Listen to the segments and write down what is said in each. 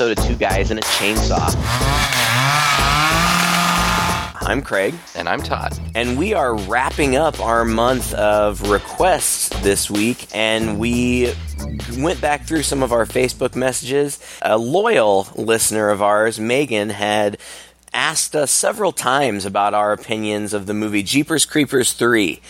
episode of Two Guys and a Chainsaw. I'm Craig. And I'm Todd. And we are wrapping up our month of requests this week, and we went back through some of our Facebook messages. A loyal listener of ours, Megan, had asked us several times about our opinions of the movie Jeepers Creepers 3.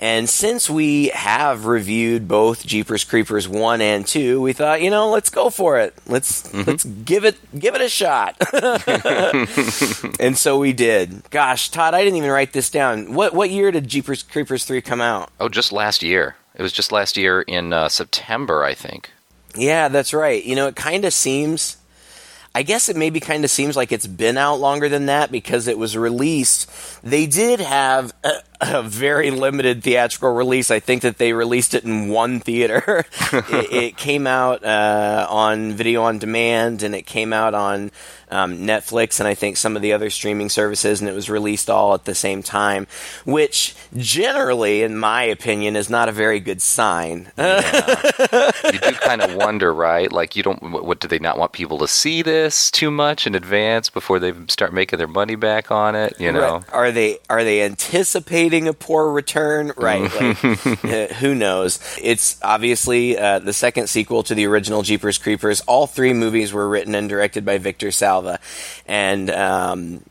And since we have reviewed both Jeepers Creepers 1 and 2, we thought, you know, let's go for it. Let's mm-hmm. let's give it give it a shot. and so we did. Gosh, Todd, I didn't even write this down. What what year did Jeepers Creepers 3 come out? Oh, just last year. It was just last year in uh, September, I think. Yeah, that's right. You know, it kind of seems I guess it maybe kind of seems like it's been out longer than that because it was released. They did have uh, a, very limited theatrical release. I think that they released it in one theater. it, it, came out uh, on video on demand and it came out on um, Netflix and I think some of the other streaming services, and it was released all at the same time, which generally, in my opinion, is not a very good sign. Yeah. you do kind of wonder, right? Like, you don't. What do they not want people to see this too much in advance before they start making their money back on it? You know, right. are they are they anticipating a poor return? Right. like, uh, who knows? It's obviously uh, the second sequel to the original Jeepers Creepers. All three movies were written and directed by Victor Salva Salva, and um,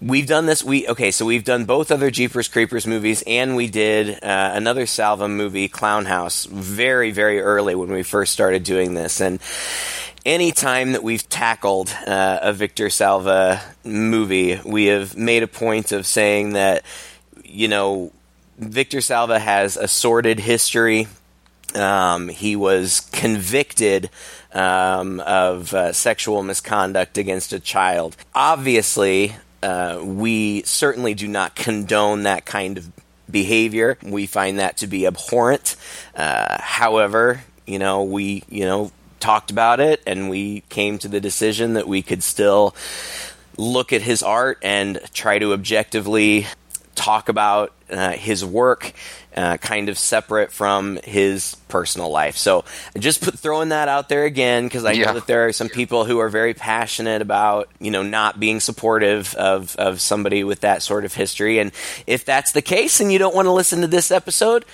we've done this. We okay, so we've done both other Jeepers Creepers movies, and we did uh, another Salva movie, Clownhouse, very very early when we first started doing this, and. Any time that we've tackled uh, a Victor Salva movie, we have made a point of saying that, you know, Victor Salva has a sordid history. Um, he was convicted um, of uh, sexual misconduct against a child. Obviously, uh, we certainly do not condone that kind of behavior. We find that to be abhorrent. Uh, however, you know, we, you know, talked about it and we came to the decision that we could still look at his art and try to objectively talk about uh, his work uh, kind of separate from his personal life. So just put, throwing that out there again because I yeah. know that there are some people who are very passionate about you know not being supportive of of somebody with that sort of history. And if that's the case, and you don't want to listen to this episode,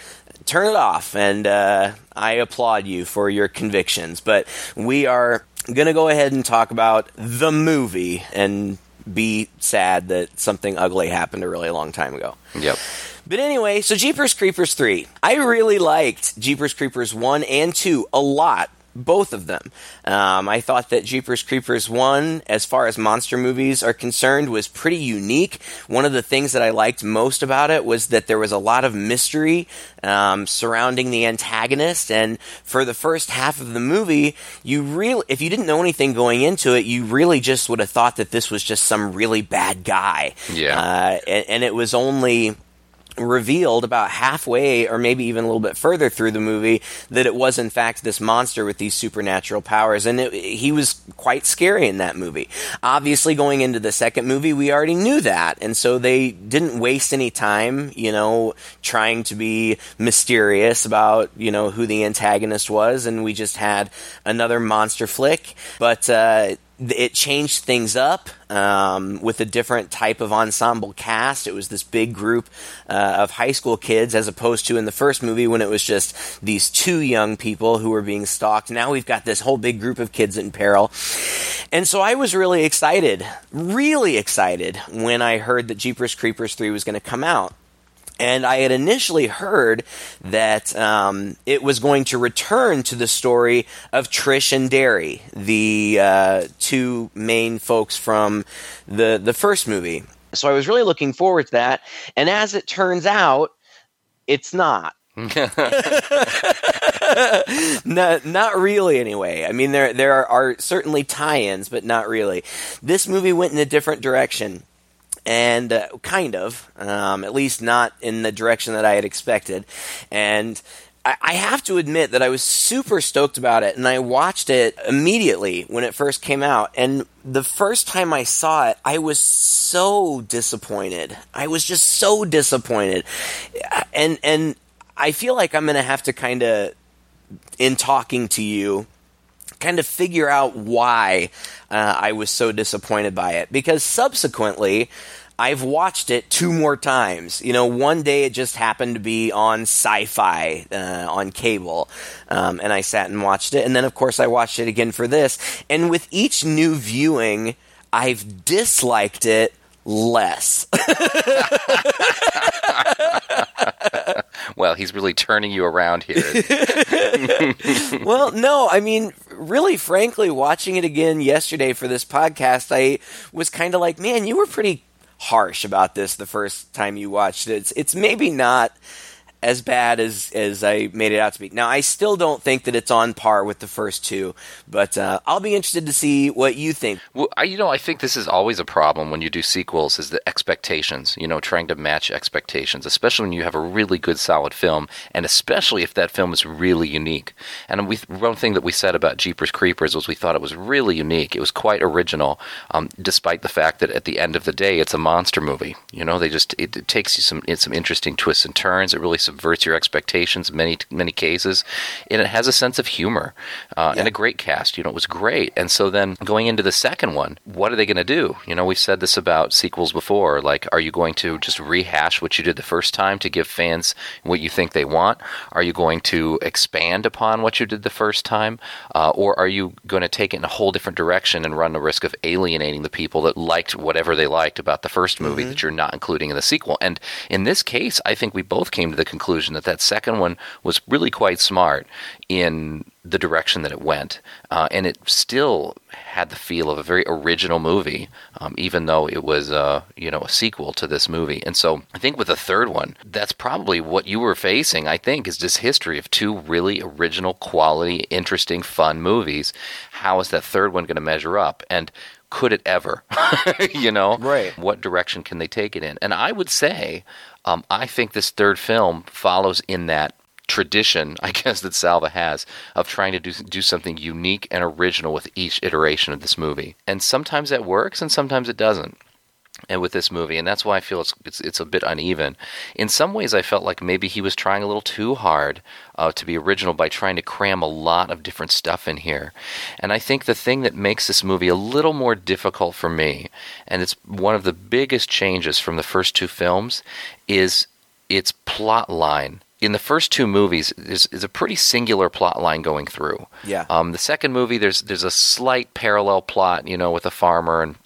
turn it off. And uh, I applaud you for your convictions. But we are going to go ahead and talk about the movie and be sad that something ugly happened a really long time ago. Yep. But anyway, so Jeepers Creepers 3. I really liked Jeepers Creepers 1 and 2 a lot both of them. Um, I thought that Jeepers Creepers 1, as far as monster movies are concerned, was pretty unique. One of the things that I liked most about it was that there was a lot of mystery um, surrounding the antagonist. And for the first half of the movie, you really, if you didn't know anything going into it, you really just would have thought that this was just some really bad guy. Yeah. Uh, and, and it was only revealed about halfway or maybe even a little bit further through the movie that it was in fact this monster with these supernatural powers. And it, he was quite scary in that movie. Obviously going into the second movie we already knew that. And so they didn't waste any time you know trying to be mysterious about you know who the antagonist was. And we just had another monster flick. But uh, it changed things up um, with a different type of ensemble cast. It was this big group uh, of high school kids, as opposed to in the first movie when it was just these two young people who were being stalked. Now we've got this whole big group of kids in peril. And so I was really excited, really excited when I heard that Jeepers Creepers 3 was going to come out. And I had initially heard that um, it was going to return to the story of Trish and Darry, the uh, two main folks from the the first movie. So I was really looking forward to that. And as it turns out, it's not. not, not really anyway. I mean there there are, are certainly tie-ins but not really. This movie went in a different direction and uh, kind of, um, at least not in the direction that I had expected. And I, I have to admit that I was super stoked about it, and I watched it immediately when it first came out. And the first time I saw it, I was so disappointed. I was just so disappointed, and and I feel like I'm going to have to kind of, in talking to you, kind of figure out why uh, I was so disappointed by it because subsequently I've watched it two more times. You know, one day it just happened to be on sci-fi uh, on cable, um, and I sat and watched it. And then, of course, I watched it again for this. And with each new viewing, I've disliked it less. well, he's really turning you around here. well, no, I mean, really, frankly, watching it again yesterday for this podcast, I was kind of like, man, you were pretty harsh about this the first time you watched it. It's, it's maybe not as bad as as I made it out to be. Now, I still don't think that it's on par with the first two, but uh, I'll be interested to see what you think. Well, I, you know, I think this is always a problem when you do sequels is the expectations. You know, trying to match expectations, especially when you have a really good, solid film, and especially if that film is really unique. And we, one thing that we said about Jeepers Creepers was we thought it was really unique. It was quite original, um, despite the fact that at the end of the day, it's a monster movie. You know, they just it, it takes you some some interesting twists and turns. It really subverts your expectations in many many cases, and it has a sense of humor uh, yeah. and a great cast. You know, it was great. And so then going into the second one, what are they going to do? You know, we've said this about sequels before. Like, are you going to just rehash what you did the first time to give fans what you think they want? Are you going to expand upon what you did the first time, uh, or are you going to take it in a whole different direction and run the risk of alienating the people that liked whatever they liked about the first movie mm-hmm. that you're not including in the sequel? And in this case, I think we both came to the conclusion conclusion that that second one was really quite smart in the direction that it went, uh, and it still had the feel of a very original movie, um, even though it was uh, you know a sequel to this movie. And so I think with the third one, that's probably what you were facing. I think is this history of two really original, quality, interesting, fun movies. How is that third one going to measure up? And could it ever? you know, right? What direction can they take it in? And I would say um, I think this third film follows in that tradition, I guess, that Salva has of trying to do, do something unique and original with each iteration of this movie. And sometimes that works and sometimes it doesn't. And with this movie, and that's why I feel it's, it's, it's a bit uneven. In some ways, I felt like maybe he was trying a little too hard uh, to be original by trying to cram a lot of different stuff in here. And I think the thing that makes this movie a little more difficult for me, and it's one of the biggest changes from the first two films, is its plot line in the first two movies is, is a pretty singular plot line going through. Yeah. Um, the second movie there's there's a slight parallel plot, you know, with a farmer and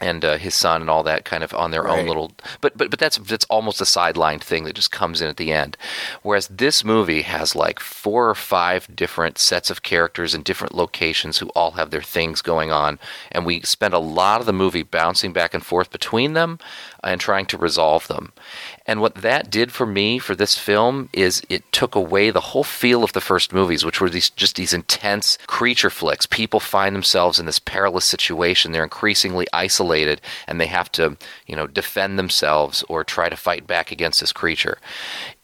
and uh, his son and all that kind of on their right. own little but but but that's that's almost a sidelined thing that just comes in at the end whereas this movie has like four or five different sets of characters in different locations who all have their things going on and we spend a lot of the movie bouncing back and forth between them and trying to resolve them and what that did for me for this film is it took away the whole feel of the first movies, which were these just these intense creature flicks. People find themselves in this perilous situation. They're increasingly isolated and they have to, you know, defend themselves or try to fight back against this creature.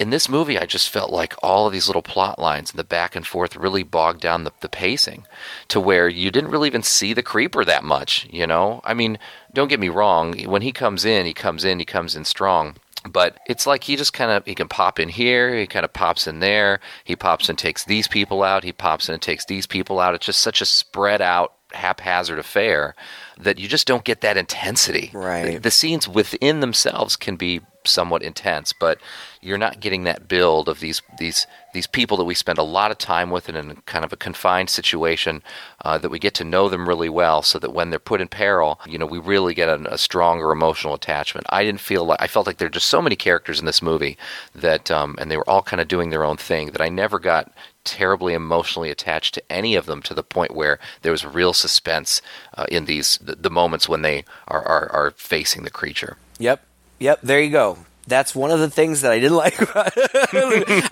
In this movie, I just felt like all of these little plot lines and the back and forth really bogged down the, the pacing to where you didn't really even see the creeper that much, you know? I mean, don't get me wrong, when he comes in, he comes in, he comes in strong but it's like he just kind of he can pop in here he kind of pops in there he pops and takes these people out he pops in and takes these people out. It's just such a spread out haphazard affair that you just don't get that intensity. Right. The, the scenes within themselves can be somewhat intense but you're not getting that build of these these these people that we spend a lot of time with in a kind of a confined situation uh, that we get to know them really well so that when they're put in peril you know we really get a, a, stronger emotional attachment. I didn't feel like i felt like there are just so many characters in this movie that um, and they were all kind of doing their own thing that i never got terribly emotionally attached to any of them to the point where there was real suspense uh, in these the, the, moments when they are, are, are facing the creature. Yep. Yep. There you go that's one of the things that I didn't like.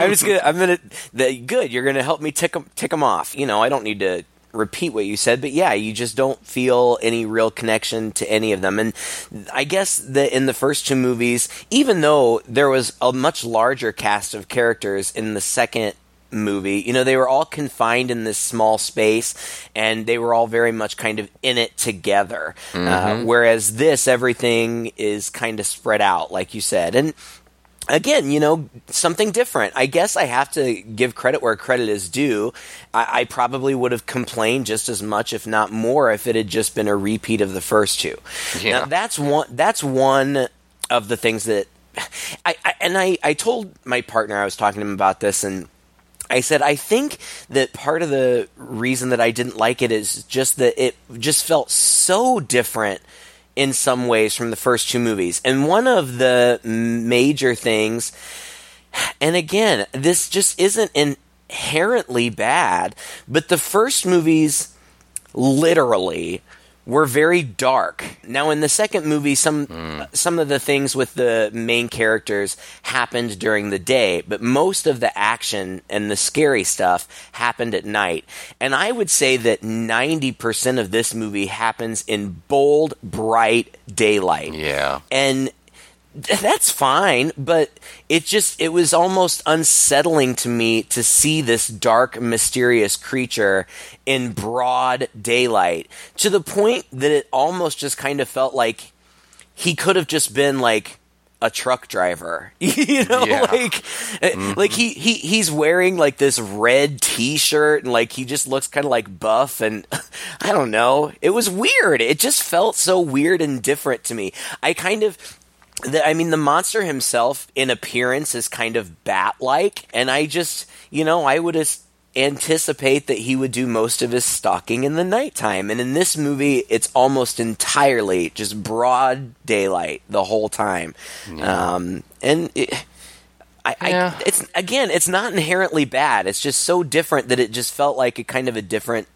I'm just gonna, I'm gonna, the, good. You're gonna help me tick them, tick them off. You know, I don't need to repeat what you said, but yeah, you just don't feel any real connection to any of them. And I guess that in the first two movies, even though there was a much larger cast of characters in the second movie. You know, they were all confined in this small space and they were all very much kind of in it together. Uh, mm-hmm. Uh, whereas this, everything is kind of spread out, like you said. And again, you know, something different. I guess I have to give credit where credit is due. I, I, probably would have complained just as much, if not more, if it had just been a repeat of the first two. Yeah. Now, that's one. That's one of the things that I, I and I, I told my partner I was talking to him about this and. I said, I think that part of the reason that I didn't like it is just that it just felt so different in some ways from the first two movies. And one of the major things, and again, this just isn't inherently bad, but the first movies literally were very dark. Now, in the second movie, some mm. some of the things with the main characters happened during the day, but most of the action and the scary stuff happened at night. And I would say that ninety percent of this movie happens in bold, bright daylight. Yeah, and that's fine, but it just it was almost unsettling to me to see this dark, mysterious creature in broad daylight to the point that it almost just kind of felt like he could have just been like a truck driver. you know, yeah. like mm-hmm. like he, he he's wearing like this red t-shirt and like he just looks kind of like buff and I don't know. It was weird. It just felt so weird and different to me. I kind of the, I mean, the monster himself in appearance is kind of bat like, and I just, you know, I would anticipate that he would do most of his stalking in the nighttime. And in this movie, it's almost entirely just broad daylight the whole time. Yeah. Um, and it, I, yeah. I, it's again, it's not inherently bad. It's just so different that it just felt like a kind of a different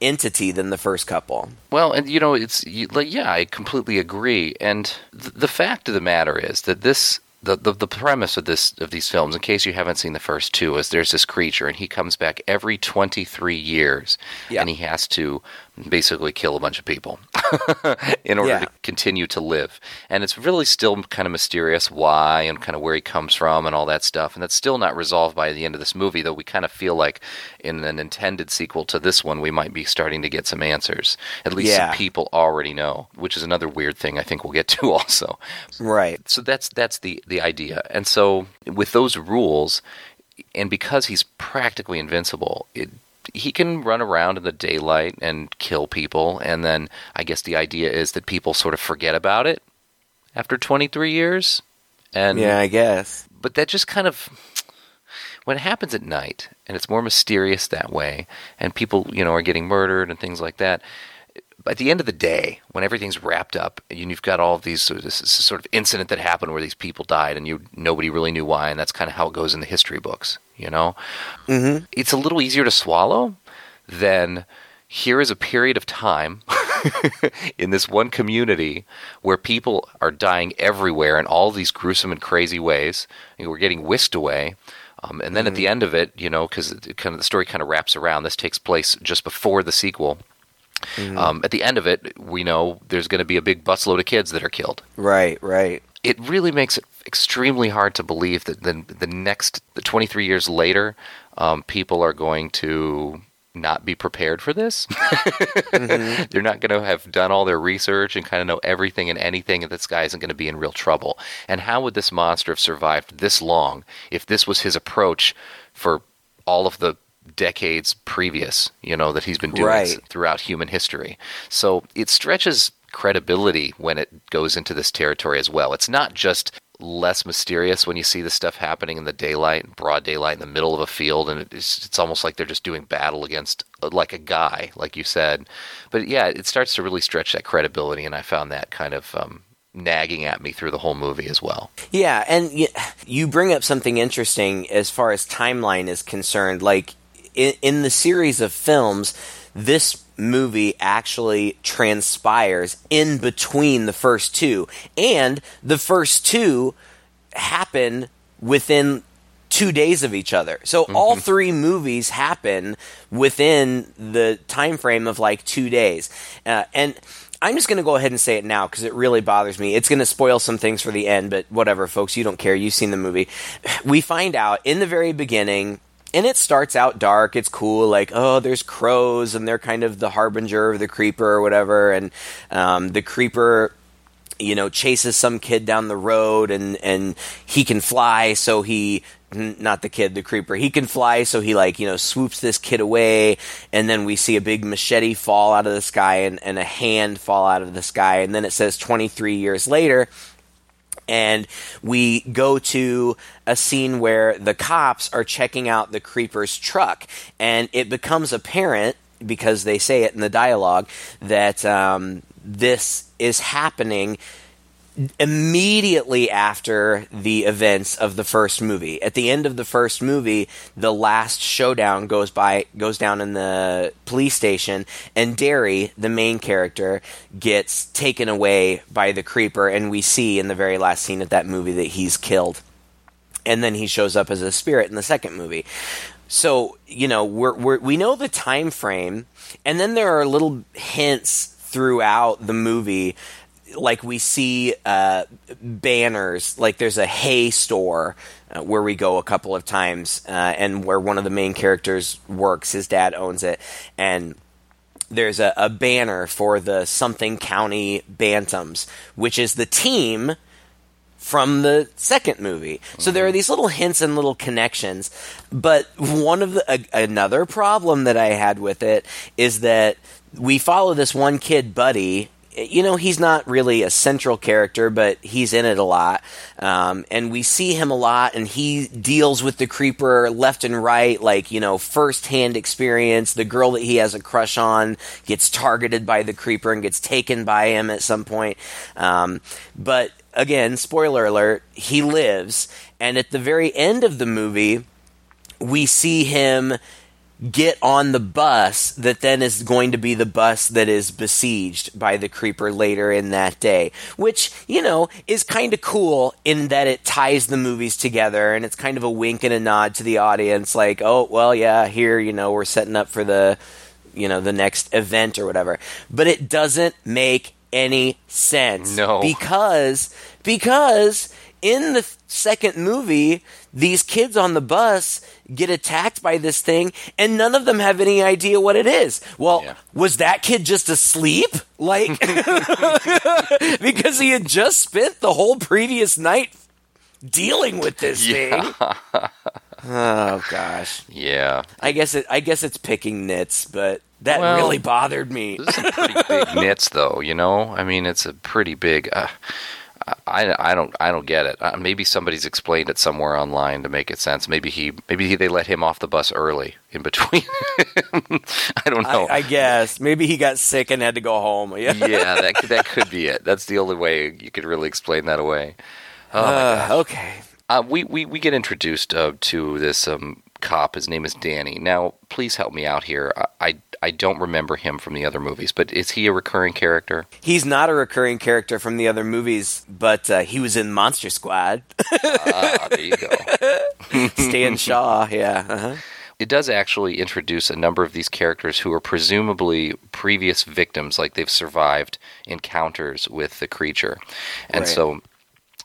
entity than the first couple. Well, and you know, it's you, like yeah, I completely agree. And th- the fact of the matter is that this the, the the premise of this of these films, in case you haven't seen the first two, is there's this creature and he comes back every 23 years, yeah. and he has to basically kill a bunch of people in order yeah. to continue to live. And it's really still kind of mysterious why and kind of where he comes from and all that stuff. And that's still not resolved by the end of this movie, though we kind of feel like in an intended sequel to this one, we might be starting to get some answers. At least yeah. some people already know, which is another weird thing I think we'll get to also. Right. So that's that's the the idea. And so with those rules, and because he's practically invincible, it he can run around in the daylight and kill people, and then I guess the idea is that people sort of forget about it after 23 years. And yeah, I guess. But that just kind of when it happens at night and it's more mysterious that way, and people you know are getting murdered and things like that. At the end of the day, when everything's wrapped up, and you've got all of these this, this sort of incident that happened where these people died, and you nobody really knew why, and that's kind of how it goes in the history books you know? Mm-hmm. It's a little easier to swallow than here is a period of time in this one community where people are dying everywhere in all these gruesome and crazy ways. And we're getting whisked away. Um, and then mm-hmm. at the mm-hmm. end of it, you know, because kind of the story kind of wraps around. This takes place just before the sequel. Mm-hmm. Um, at the end of it, we know there's going to be a big busload of kids that are killed. Right, right. It really makes it extremely hard to believe that the, the next the 23 years later, um, people are going to not be prepared for this. mm-hmm. They're not going to have done all their research and kind of know everything and anything, and this guy isn't going to be in real trouble. And how would this monster have survived this long if this was his approach for all of the decades previous, you know, that he's been doing right. throughout human history? So it stretches credibility when it goes into this territory as well. It's not just less mysterious when you see this stuff happening in the daylight, broad daylight, in the middle of a field, and it's it's almost like they're just doing battle against uh, like a guy, like you said. But yeah, it starts to really stretch that credibility, and I found that kind of um, nagging at me through the whole movie as well. Yeah, and you bring up something interesting as far as timeline is concerned. Like in, in the series of films, this movie actually transpires in between the first two. And the first two happen within two days of each other. So mm-hmm. all three movies happen within the time frame of like two days. Uh, and I'm just going to go ahead and say it now because it really bothers me. It's going to spoil some things for the end, but whatever, folks. You don't care. You've seen the movie. We find out in the very beginning and it starts out dark. It's cool, like oh, there's crows, and they're kind of the harbinger of the creeper or whatever. And um, the creeper you know, chases some kid down the road and, and he can fly, so he, not the kid, the creeper, he can fly, so he like, you know, swoops this kid away, and then we see a big machete fall out of the sky and, and a hand fall out of the sky, and then it says 23 years later, and we go to a scene where the cops are checking out the creeper's truck, and it becomes apparent because they say it in the dialogue that um, this is happening immediately after the events of the first movie. At the end of the first movie, the last showdown goes by goes down in the police station and Darry, the main character, gets taken away by the creeper and we see in the very last scene of that movie that he's killed. And then he shows up as a spirit in the second movie. So, you know, we're, we're we know the time frame and then there are little hints throughout the movie like we see uh, banners like there's a hay store uh, where we go a couple of times uh, and where one of the main characters works his dad owns it and there's a, a banner for the something county bantams which is the team from the second movie. So there are these little hints and little connections. But one of the a, another problem that I had with it is that we follow this one kid, Buddy. You know, he's not really a central character, but he's in it a lot. Um, and we see him a lot, and he deals with the creeper left and right, like, you know, first hand experience. The girl that he has a crush on gets targeted by the creeper and gets taken by him at some point. Um, but again, spoiler alert, he lives. And at the very end of the movie, we see him get on the bus that then is going to be the bus that is besieged by the creeper later in that day which you know is kind of cool in that it ties the movies together and it's kind of a wink and a nod to the audience like oh well yeah here you know we're setting up for the you know the next event or whatever but it doesn't make any sense No. because because in the second movie these kids on the bus get attacked by this thing and none of them have any idea what it is well Yeah. was that kid just asleep like because he had just spent the whole previous night dealing with this thing oh gosh Yeah. i guess it i guess it's picking nits but that Well- really bothered me This is some pretty big nits, though. You know, I mean, it's a pretty big. Uh, I, I don't I don't get it. Uh, maybe somebody's explained it somewhere online to make it sense. Maybe he maybe he, they let him off the bus early in between. I don't know. I, I guess maybe he got sick and had to go home yeah yeah, that could- that could be it. That's the only way you could really explain that away. Oh Uh, okay Uh, we, we, we get introduced uh, to this um, cop. His name is Danny. Now, please help me out here. I, I, I don't remember him from the other movies, but is he a recurring character? He's not a recurring character from the other movies, but uh, he was in Monster Squad. ah, there you go. Stan Shaw, yeah. Uh-huh. It does actually introduce a number of these characters who are presumably previous victims, like they've survived encounters with the creature. And Right. so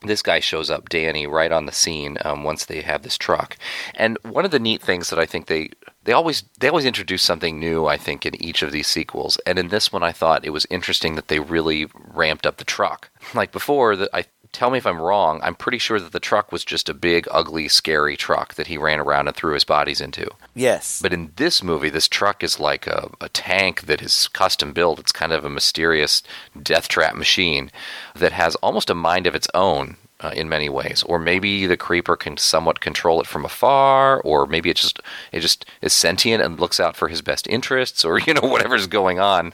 this guy shows up, Danny, right on the scene um, once they have this truck. And one of the neat things that I think they they always they always introduce something new. I think in each of these sequels, and in this one, I thought it was interesting that they really ramped up the truck. Like before, that I tell me if I'm wrong. I'm pretty sure that the truck was just a big, ugly, scary truck that he ran around and threw his bodies into. Yes. But in this movie, this truck is like a, a tank that is custom built. It's kind of a mysterious death trap machine that has almost a mind of its own uh, in many ways. Or maybe the creeper can somewhat control it from afar, or maybe it just it just is sentient and looks out for his best interests, or you know whatever's going on.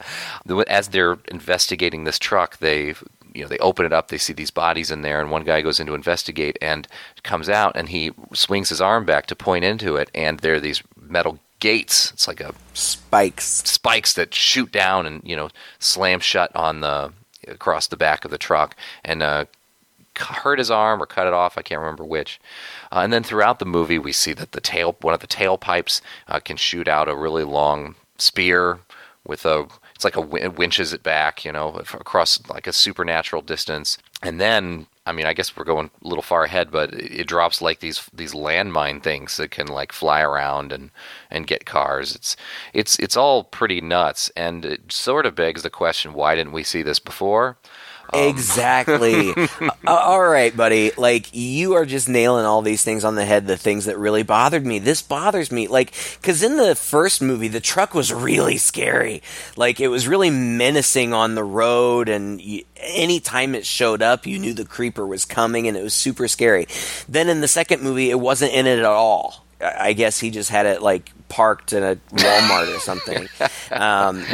As they're investigating this truck, they you know they open it up they see these bodies in there and one guy goes in to investigate and comes out and he swings his arm back to point into it and there are these metal gates it's like a Spikes. spikes that shoot down and you know slam shut on the across the back of the truck and uh, hurt his arm or cut it off. I can't remember which. Uh, and then throughout the movie, we see that the tail one of the tailpipes uh, can shoot out a really long spear with a it's like a win- winches it back, you know, across like a supernatural distance. And then, I mean, I guess we're going a little far ahead, but it drops like these these landmine things that can like fly around and and get cars. It's it's it's all pretty nuts, and it sort of begs the question: Why didn't we see this before? Exactly. uh, all right, buddy. Like you are just nailing all these things on the head. The things that really bothered me. This bothers me. Like because in the first movie, the truck was really scary. Like it was really menacing on the road, and you, anytime it showed up, you knew the creeper was coming, and it was super scary. Then in the second movie, it wasn't in it at all. I guess he just had it like parked in a Walmart or something. Um,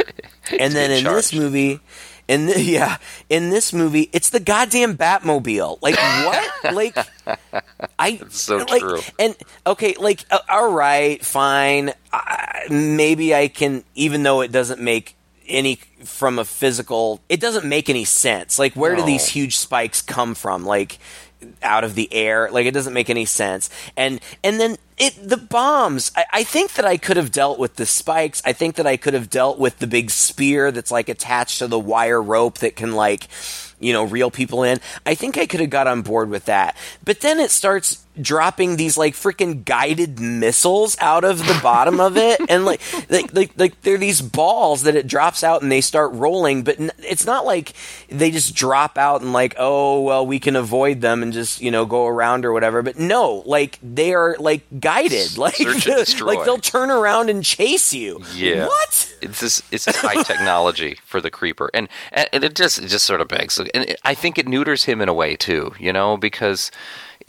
and then in this movie, in the, yeah, in this movie, it's the goddamn Batmobile. Like what? like I so like, true. And okay, like uh, all right, fine. Uh, maybe I can, even though it doesn't make any from a physical, it doesn't make any sense. Like where do these huge spikes come from? Like out of the air like it doesn't make any sense and and then it the bombs I, I think that i could have dealt with the spikes. I think that i could have dealt with the big spear that's like attached to the wire rope that can like you know reel people in. I think i could have got on board with that. But then it starts dropping these like freaking guided missiles out of the bottom of it. And like like like, like they're these balls that it drops out and they start rolling. But n- it's not like they just drop out and like oh well we can avoid them and just you know go around or whatever. But no like they are like guided. Like Search and destroy. like they'll turn around and chase you. Yeah. what? It's this it's this high technology for the creeper, and and it just it just sort of begs, and it, I think it neuters him in a way too, you know, because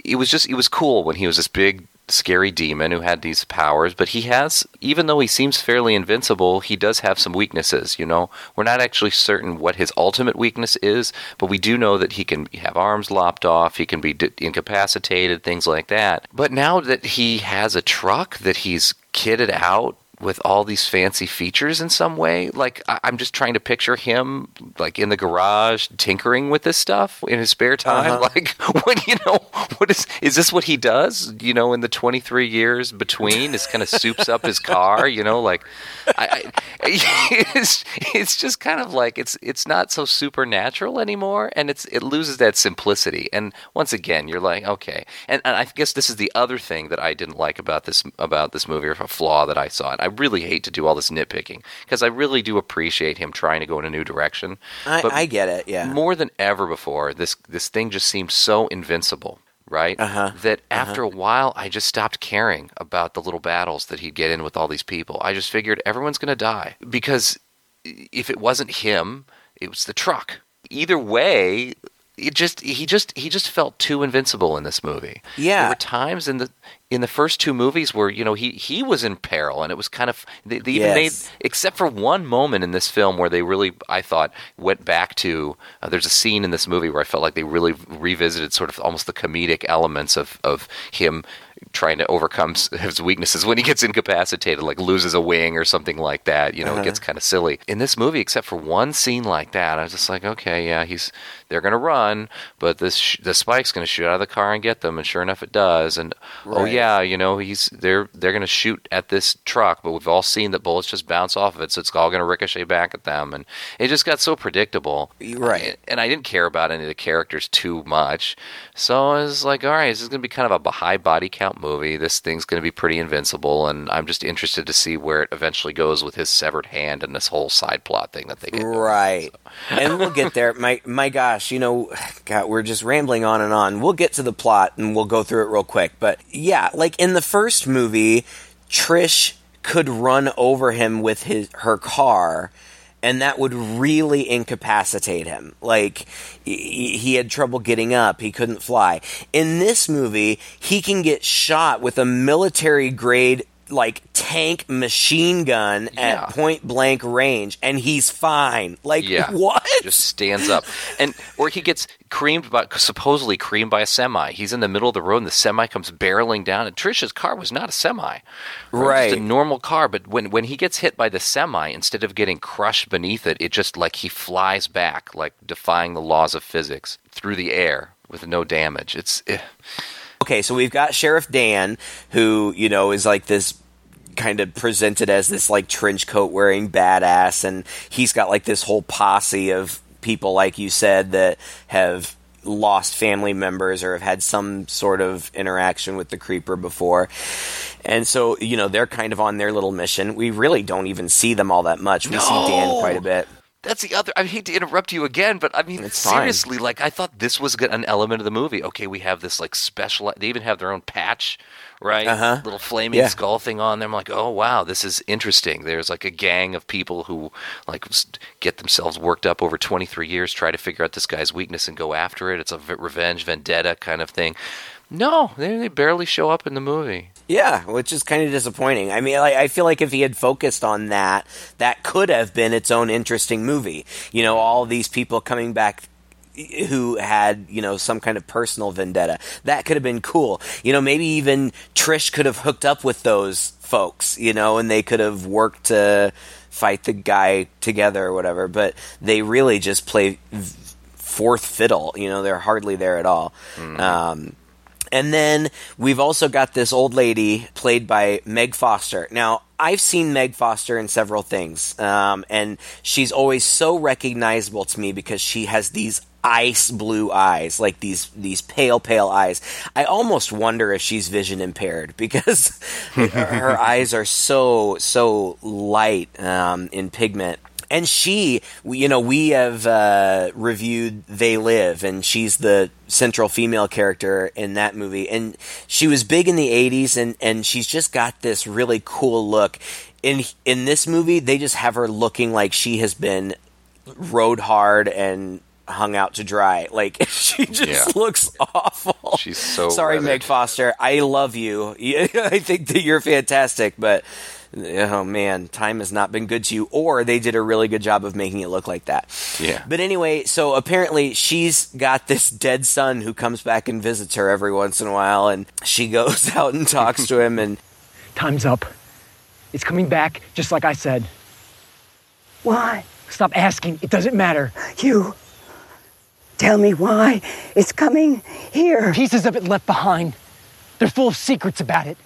it was just it was cool when he was this big scary demon who had these powers, but he has even though he seems fairly invincible, he does have some weaknesses, you know. We're not actually certain what his ultimate weakness is, but we do know that he can have arms lopped off, he can be d- incapacitated, things like that. But now that he has a truck that he's kitted out with all these fancy features in some way. Like I- I'm just trying to picture him like in the garage tinkering with this stuff in his spare time. Uh-huh. Like what you know, what is is this what he does? You know, in the 23 years between, is kind of soups up his car. You know, like I, I it's it's just kind of like it's it's not so supernatural anymore, and it's it loses that simplicity. And once again, you're like, okay, and, and I guess this is the other thing that I didn't like about this about this movie, or a flaw that I saw. And I really hate to do all this nitpicking because I really do appreciate him trying to go in a new direction. I, But I get it yeah more than ever before, this this thing just seems so invincible, right? Uh-huh. That after a while, I just stopped caring about the little battles that he'd get in with all these people. I just figured everyone's going to die because if it wasn't him, it was the truck. Either way, it just he just he just felt too invincible in this movie. Yeah. there were times in the in the first two movies where you know he he was in peril and it was kind of they, they even made except for one moment in this film where they really I thought went back to uh, there's a scene in this movie where I felt like they really revisited sort of almost the comedic elements of of him trying to overcome his weaknesses when he gets incapacitated like loses a wing or something like that you know Uh-huh. it gets kind of silly in this movie except for one scene like that I was just like okay yeah he's they're going to run but this sh- the spike's going to shoot out of the car and get them and sure enough it does and oh yeah you know he's they're they're going to shoot at this truck but we've all seen that bullets just bounce off of it so it's all going to ricochet back at them and it just got so predictable Right. and I didn't care about any of the characters too much so I was like all right this is going to be kind of a high body count movie this thing's going to be pretty invincible and I'm just interested to see where it eventually goes with his severed hand and this whole side plot thing that they get going. Right. and we'll get there. My my gosh, you know, God, we're just rambling on and on. We'll get to the plot and we'll go through it real quick. But yeah, like in the first movie, Trish could run over him with his her car and that would really incapacitate him. Like he had trouble getting up, he couldn't fly. In this movie, he can get shot with a military grade like tank machine gun Yeah. at point blank range and he's fine. Like Yeah. what? just stands up and or he gets creamed by supposedly creamed by a semi he's in the middle of the road and the semi comes barreling down and trisha's car was not a semi Right. just a normal car but when when he gets hit by the semi instead of getting crushed beneath it it just like he flies back like defying the laws of physics through the air with no damage it's eh. Okay, so we've got Sheriff Dan, who you know is like this kind of presented as this like trench coat wearing badass, and he's got like this whole posse of people, like you said, that have lost family members or have had some sort of interaction with the creeper before. And so, you know, they're kind of on their little mission. We really don't even see them all that much. We see Dan quite a bit. That's the other. I hate to interrupt you again, but I mean, It's fine. seriously, like I thought this was an element of the movie. Okay, we have this like special. They even have their own patch, right? Uh-huh. Little flaming Yeah. skull thing on them. I'm like, oh wow, this is interesting. There's like a gang of people who like get themselves worked up over 23 years, try to figure out this guy's weakness and go after it. It's a revenge vendetta kind of thing. No, they, they barely show up in the movie. Yeah, which is kind of disappointing. I mean, like, I feel like if he had focused on that, that could have been its own interesting movie. You know, all these people coming back who had, you know, some kind of personal vendetta. That could have been cool. You know, maybe even Trish could have hooked up with those folks, you know, and they could have worked to fight the guy together or whatever, but they really just play fourth fiddle. You know, they're hardly there at all. Um, and then we've also got this old lady played by Meg Foster. Now, I've seen Meg Foster in several things, um, and she's always so recognizable to me because she has these ice blue eyes, like these these pale, pale eyes. I almost wonder if she's vision impaired because her, her eyes are so so light um, in pigment and she you know we have uh, reviewed they live and she's the central female character in that movie. And she was big in the 80s and and she's just got this really cool look. In in this movie they just have her looking like she has been rode hard and hung out to dry. Like she just Yeah. looks awful. She's so sorry meg foster. I love you. I think that you're fantastic but oh man time has not been good to you or they did a really good job of making it look like that Yeah. but anyway so apparently she's got this dead son who comes back and visits her every once in a while and she goes out and talks to him and Time's up. It's coming back, just like I said. Why? Stop asking. It doesn't matter. You. Tell me why it's coming here. Pieces of it left behind. They're full of secrets about it.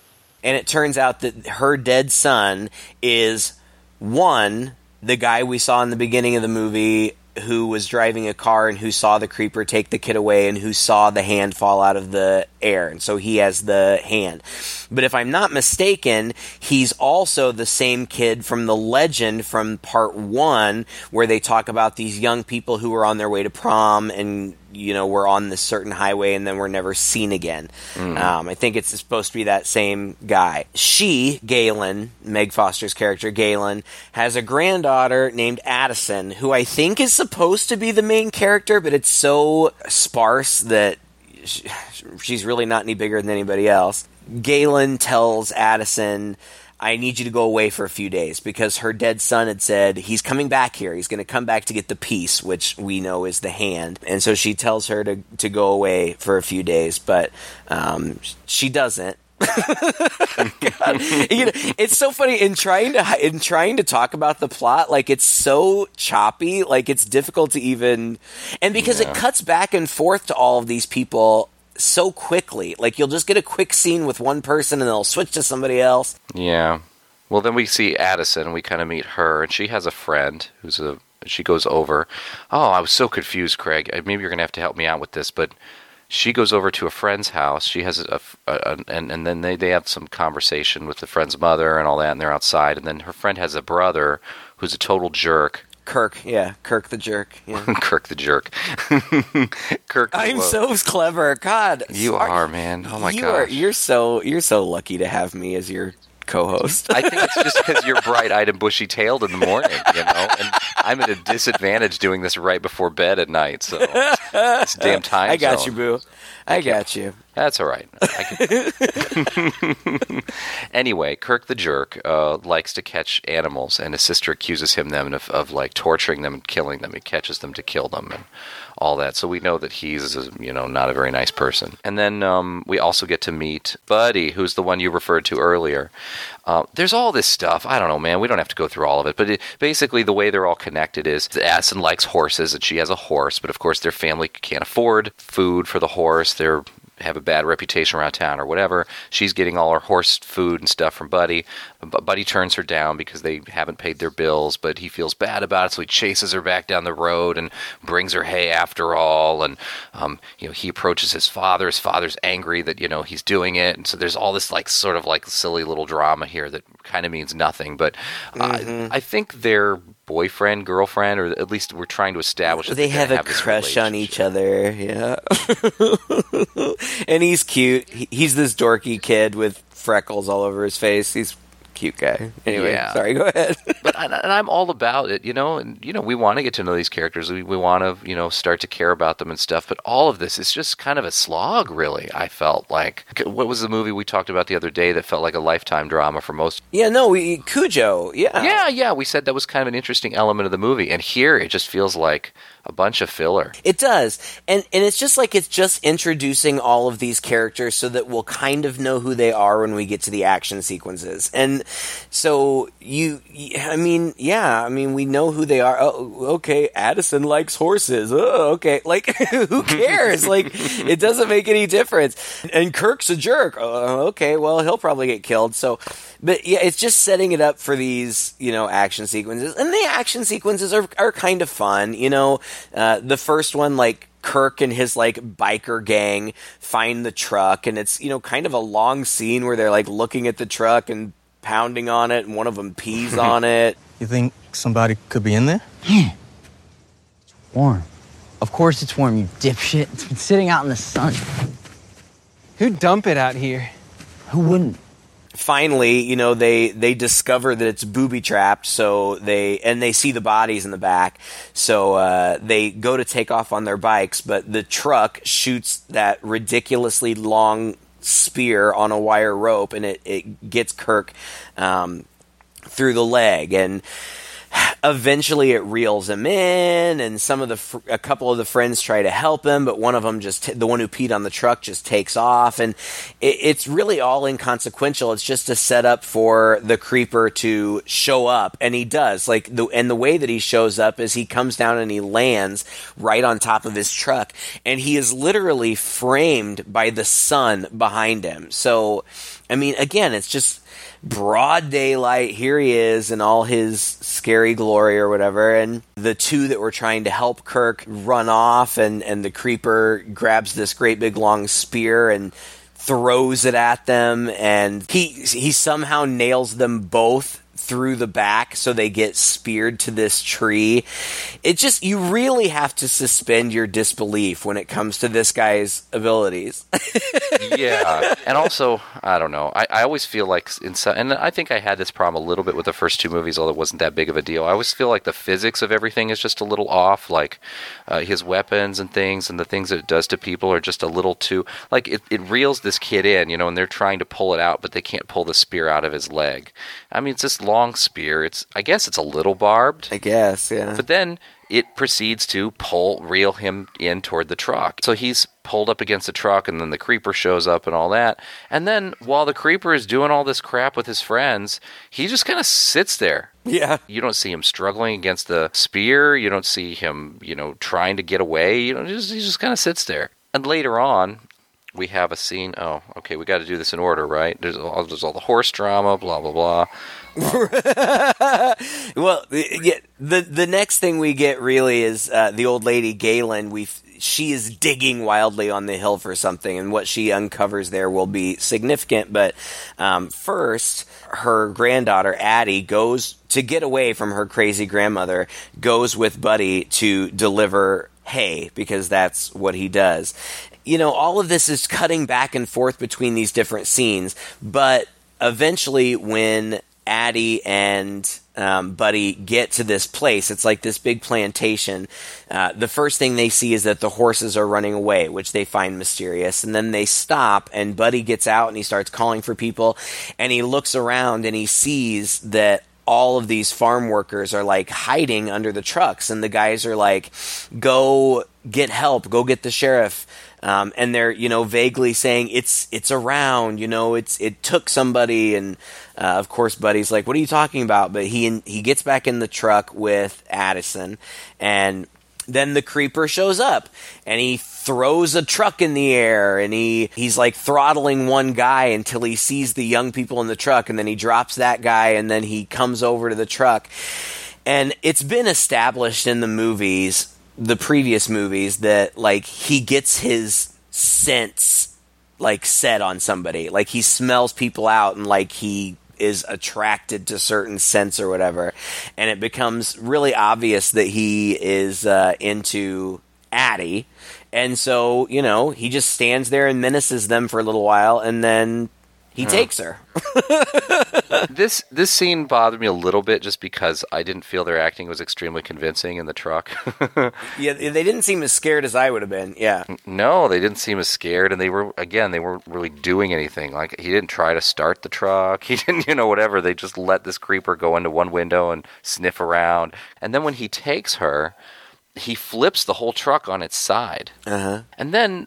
And it turns out that her dead son is one the guy we saw in the beginning of the movie who was driving a car and who saw the creeper take the kid away and who saw the hand fall out of the air. And so he has the hand. But if i'm not mistaken he's also the same kid from the legend from part 1 where they talk about these young people who were on their way to prom and you know we're on this certain highway and then we're never seen again. Um, i think it's supposed to be that same guy. She gaylen meg foster's character gaylen has a granddaughter named addison who i think is supposed to be the main character but it's so sparse that sh- she's really not any bigger than anybody else. Gaylen tells addison I need you to go away for a few days because her dead son had said he's coming back here. He's going to come back to get the piece, which we know is the hand. And so she tells her to, to go away for a few days, but um, she doesn't. You know, it's so funny in trying to in trying to talk about the plot. Like it's so choppy. Like it's difficult to even, and because it cuts back and forth to all of these people so quickly. Like you'll just get a quick scene with one person and they'll switch to somebody else. Yeah. Well, then we see Addison, and we kind of meet her, and she has a friend who's a. She goes over. Oh, I was so confused, Craig. Maybe you're gonna have to help me out with this, but she goes over to a friend's house. She has a, a, a and and then they they have some conversation with the friend's mother and all that, and they're outside. And then her friend has a brother who's a total jerk. Kirk, yeah, Kirk the jerk. Yeah. Kirk the jerk. Kirk. the I'm so clever. God, You are, man. Oh my you. Are, you're so you're so lucky to have me as your co-host. I think it's just because you're bright-eyed and bushy-tailed in the morning, you know, and I'm at a disadvantage doing this right before bed at night. So it's damn time. I got zone. you, boo. I got you. That's all right. Can... anyway, Kirk the jerk uh, likes to catch animals, and his sister accuses him them of, of like torturing them and killing them. He catches them to kill them and all that. So we know that he's you know not a very nice person. And then um, we also get to meet Buddy, who's the one you referred to earlier. Uh, there's all this stuff. I don't know, man. We don't have to go through all of it, but it, basically the way they're all connected is Addison likes horses, and she has a horse, but of course their family can't afford food for the horse. They're have a bad reputation around town or whatever. She's getting all her horse food and stuff from Buddy. But Buddy turns her down because they haven't paid their bills, but he feels bad about it, so he chases her back down the road and brings her hay after all. And um, you know, he approaches his father. His father's angry that you know he's doing it, and so there's all this like sort of like silly little drama here that kind of means nothing. But I I think they're boyfriend, girlfriend, or at least we're trying to establish that they have a crush on each other. Yeah, and he's cute. He's this dorky kid with freckles all over his face. He's cute guy. Anyway, Yeah. sorry. Go ahead. but and and I'm all about it, you know. And you know, we want to get to know these characters. We we want to, you know, start to care about them and stuff. But all of this is just kind of a slog, really. I felt like what was the movie we talked about the other day that felt like a lifetime drama for most. yeah, no, we Cujo. Yeah, Yeah, yeah, we said that was kind of an interesting element of the movie, and here it just feels like a bunch of filler. It does. And and it's just like it's just introducing all of these characters so that we'll kind of know who they are when we get to the action sequences. And so you I mean, yeah, I mean we know who they are. Oh, okay, Addison likes horses. Oh, okay. Like who cares? like it doesn't make any difference. And Kirk's a jerk. Oh, okay, well, he'll probably get killed. So but yeah, it's just setting it up for these, you know, action sequences. And the action sequences are are kind of fun, you know. Uh, the first one, like Kirk and his like biker gang find the truck, and it's you know kind of a long scene where they're like looking at the truck and pounding on it, and one of them pees on it. You think somebody could be in there? Yeah. It's Warm. Of course it's warm, you dipshit. It's been sitting out in the sun. Who'd dump it out here? Who wouldn't? Finally, you know they they discover that it's booby trapped, so they and they see the bodies in the back, so uh, they go to take off on their bikes, but the truck shoots that ridiculously long spear on a wire rope, and it it gets Kirk um, through the leg. And eventually it reels him in and some of the fr- a couple of the friends try to help him but one of them just t- the one who peed on the truck just takes off and it, it's really all inconsequential. It's just a setup for the creeper to show up and he does. Like the and the way that he shows up is he comes down and he lands right on top of his truck and he is literally framed by the sun behind him. So i mean again it's just broad daylight. Here he is in all his scary glory or whatever. And the two that were trying to help Kirk run off, and, and the creeper grabs this great big long spear and throws it at them. And he, he somehow nails them both through the back so they get speared to this tree. It just, you really have to suspend your disbelief when it comes to this guy's abilities. yeah, and also I don't know. I, I always feel like in some, and I think I had this problem a little bit with the first two movies, although it wasn't that big of a deal. I always feel like the physics of everything is just a little off. Like uh, his weapons and things, and the things that it does to people are just a little too like it, it reels this kid in, you know, and they're trying to pull it out, but they can't pull the spear out of his leg. I mean, it's this long spear. It's I guess it's a little barbed. I guess, yeah. But then it proceeds to pull, reel him in toward the truck. So he's pulled up against the truck, and then the creeper shows up and all that. And then while the creeper is doing all this crap with his friends, he just kind of sits there. Yeah. You don't see him struggling against the spear. You don't see him, you know, trying to get away. You know, just, he just kind of sits there. And later on, we have a scene. Oh, okay, we got to do this in order, right? There's all, there's all the horse drama, blah blah blah. well, yeah, the the next thing we get really is uh, the old lady Gaylen. We she is digging wildly on the hill for something, and what she uncovers there will be significant. But um, first, her granddaughter Addie goes to get away from her crazy grandmother. Goes with Buddy to deliver hay because that's what he does. You know, all of this is cutting back and forth between these different scenes, but eventually, when Addie and um, Buddy get to this place. It's like this big plantation. Uh, the first thing they see is that the horses are running away, which they find mysterious. And then they stop, and Buddy gets out and he starts calling for people. And he looks around and he sees that all of these farm workers are like hiding under the trucks. And the guys are like, go get help, go get the sheriff. Um, and they're you know vaguely saying it's it's around you know it's it took somebody and uh, of course Buddy's like what are you talking about? But he he gets back in the truck with Addison and then the creeper shows up and he throws a truck in the air and he he's like throttling one guy until he sees the young people in the truck and then he drops that guy and then he comes over to the truck. And it's been established in the movies the previous movies that like he gets his sense like set on somebody. Like he smells people out and like he is attracted to certain scents or whatever, and it becomes really obvious that he is uh, into Addie, and so you know he just stands there and menaces them for a little while, and then he takes her. this this scene bothered me a little bit just because I didn't feel their acting was extremely convincing in the truck. Yeah, they didn't seem as scared as I would have been. Yeah, no, they didn't seem as scared, and they were again they weren't really doing anything. Like he didn't try to start the truck. He didn't, you know, whatever. They just let this creeper go into one window and sniff around, and then when he takes her, he flips the whole truck on its side, uh-huh. and then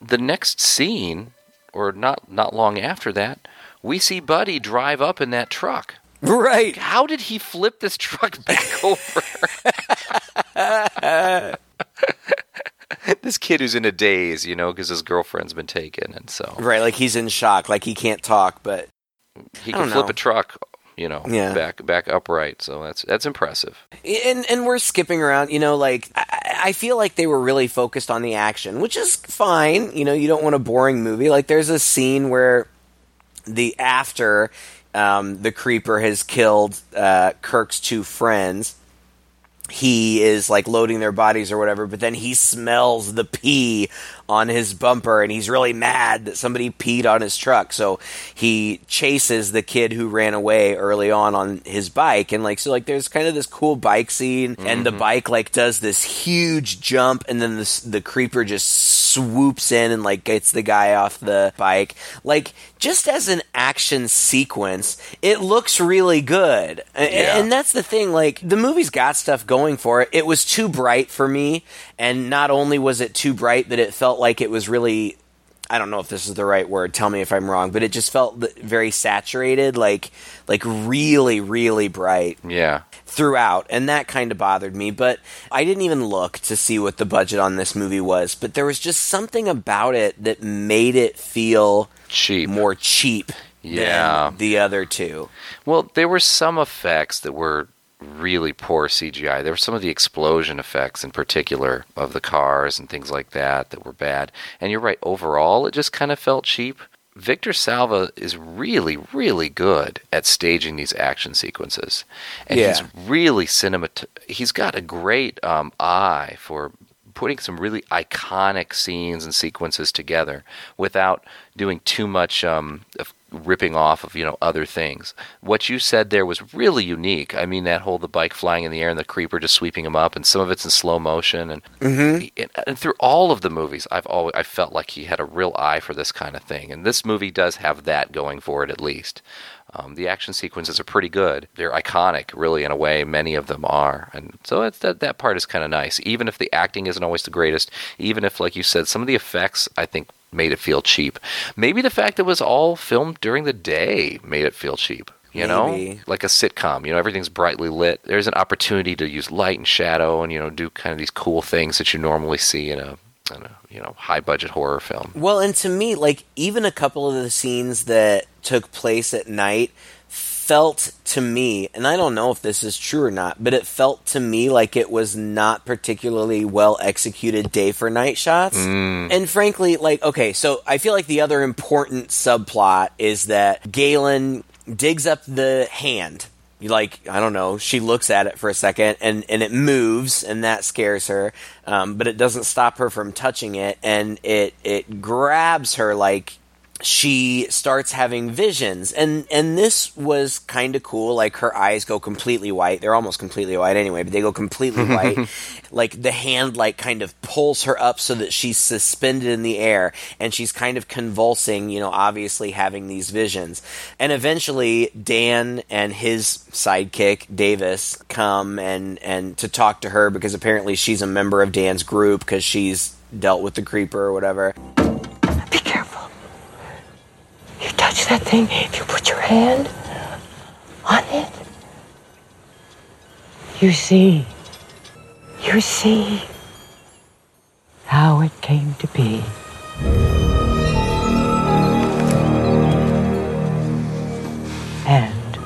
the next scene, or not not long after that, we see Buddy drive up in that truck. right. How did he flip this truck back over? this kid who's in a daze, you know, because his girlfriend's been taken, and so Right, like he's in shock, like he can't talk, but he can flip know. a truck, you know, Yeah. back back upright. So that's that's impressive. and and we're skipping around. You know, like I, I feel like they were really focused on the action, which is fine. You know, you don't want a boring movie. Like there's a scene where the after um, the creeper has killed uh, Kirk's two friends. He is like loading their bodies or whatever, but then he smells the pee on his bumper and he's really mad that somebody peed on his truck. So he chases the kid who ran away early on on his bike. And like, so like there's kind of this cool bike scene and the mm-hmm. bike like does this huge jump and then this, the creeper just swoops in and like gets the guy off the bike. Like just as an action sequence, it looks really good. A- Yeah. And that's the thing, like the movie's got stuff going for it. It was too bright for me, and not only was it too bright that it felt like it was really I don't know if this is the right word. Tell me if I'm wrong, but it just felt very saturated, like like really really bright Yeah, throughout, and that kind of bothered me. But I didn't even look to see what the budget on this movie was. But there was just something about it that made it feel cheap. more cheap Yeah. than the other two. Well, there were some effects that were really poor CGI. There were some of the explosion effects in particular of the cars and things like that that were bad. And you're right, overall it just kind of felt cheap. Victor Salva is really, really good at staging these action sequences, and he's really cinemat. He's got a great um, eye for putting some really iconic scenes and sequences together without doing too much um, of ripping off of you know other things. What you said there was really unique. I mean that whole the bike flying in the air and the creeper just sweeping him up, and some of it's in slow motion, and and, and through all of the movies, I've always I felt like he had a real eye for this kind of thing, and this movie does have that going for it at least. Um, the action sequences are pretty good. They're iconic, really, in a way. Many of them are, and so it's, that that part is kind of nice. Even if the acting isn't always the greatest, even if, like you said, some of the effects I think made it feel cheap. Maybe the fact that it was all filmed during the day made it feel cheap. You know, like a sitcom. You know, everything's brightly lit. There's an opportunity to use light and shadow, and you know, do kind of these cool things that you normally see in a, in a you know high budget horror film. Well, and to me, like even a couple of the scenes that took place at night felt to me, and I don't know if this is true or not, but it felt to me like it was not particularly well executed day for night shots. And frankly, like okay, so I feel like the other important subplot is that Gaylen digs up the hand like I don't know. She looks at it for a second, and and it moves, and that scares her. Um, but it doesn't stop her from touching it, and it it grabs her like she starts having visions. And and this was kind of cool like her eyes go completely white. They're almost completely white anyway but they go completely white. Like the hand like kind of pulls her up so that she's suspended in the air and she's kind of convulsing you know obviously having these visions. And eventually Dan and his sidekick Davis come and and to talk to her because apparently she's a member of Dan's group because she's dealt with the creeper or whatever that thing, if you put your hand on it, you see. You see how it came to be. And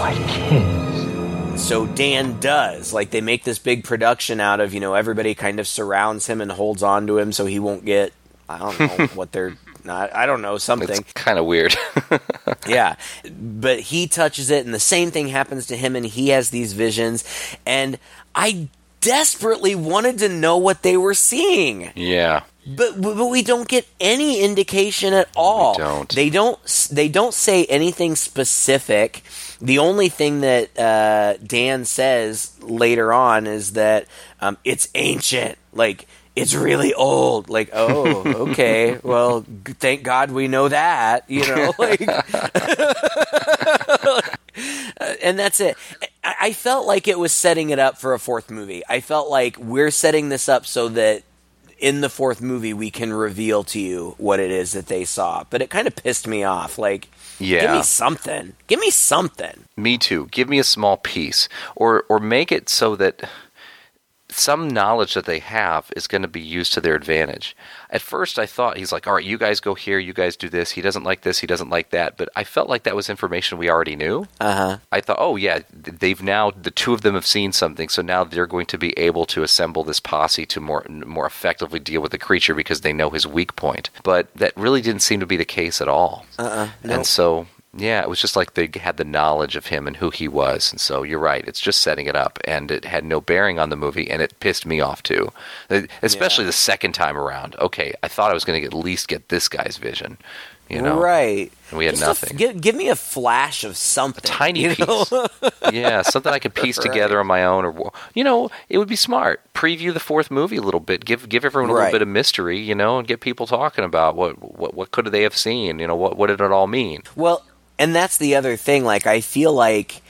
what it is. so Dan does. Like they make this big production out of, you know, everybody kind of surrounds him and holds on to him so he won't get I don't know what they're not I don't know something. It's kind of weird. yeah, but he touches it, and the same thing happens to him, and he has these visions, and I desperately wanted to know what they were seeing. Yeah. But but we don't get any indication at all. We don't. They don't. They don't say anything specific. The only thing that uh, Dan says later on is that um, it's ancient. Like it's really old. Like oh, okay. well, g- thank God we know that. You know, like. and that's it. I I felt like it was setting it up for a fourth movie. I felt like we're setting this up so that in the fourth movie we can reveal to you what it is that they saw. But it kind of pissed me off. Like, yeah. give me something. Give me something. Me too. Give me a small piece, or or make it so that some knowledge that they have is going to be used to their advantage. At first, I thought he's like, "All right, you guys go here, you guys do this." He doesn't like this, he doesn't like that, but I felt like that was information we already knew. Uh huh. I thought, "Oh yeah, they've now the two of them have seen something, so now they're going to be able to assemble this posse to more more effectively deal with the creature because they know his weak point." But that really didn't seem to be the case at all. Uh uh And so, yeah, it was just like they had the knowledge of him and who he was. And so you're right. It's just setting it up. And it had no bearing on the movie. And it pissed me off too. Uh, Especially Yeah. the second time around. Okay, I thought I was going to at least get this guy's vision. You know? right. And we had Just a nothing. give, give me a flash of something. Tiny piece. yeah, something I could piece together on my own, or you know, it would be smart. Preview the fourth movie a little bit. Give give everyone a Right. little bit of mystery, you know, and get people talking about what what what could they have seen? You know, what what did it all mean? Well, and that's the other thing. Like, I feel like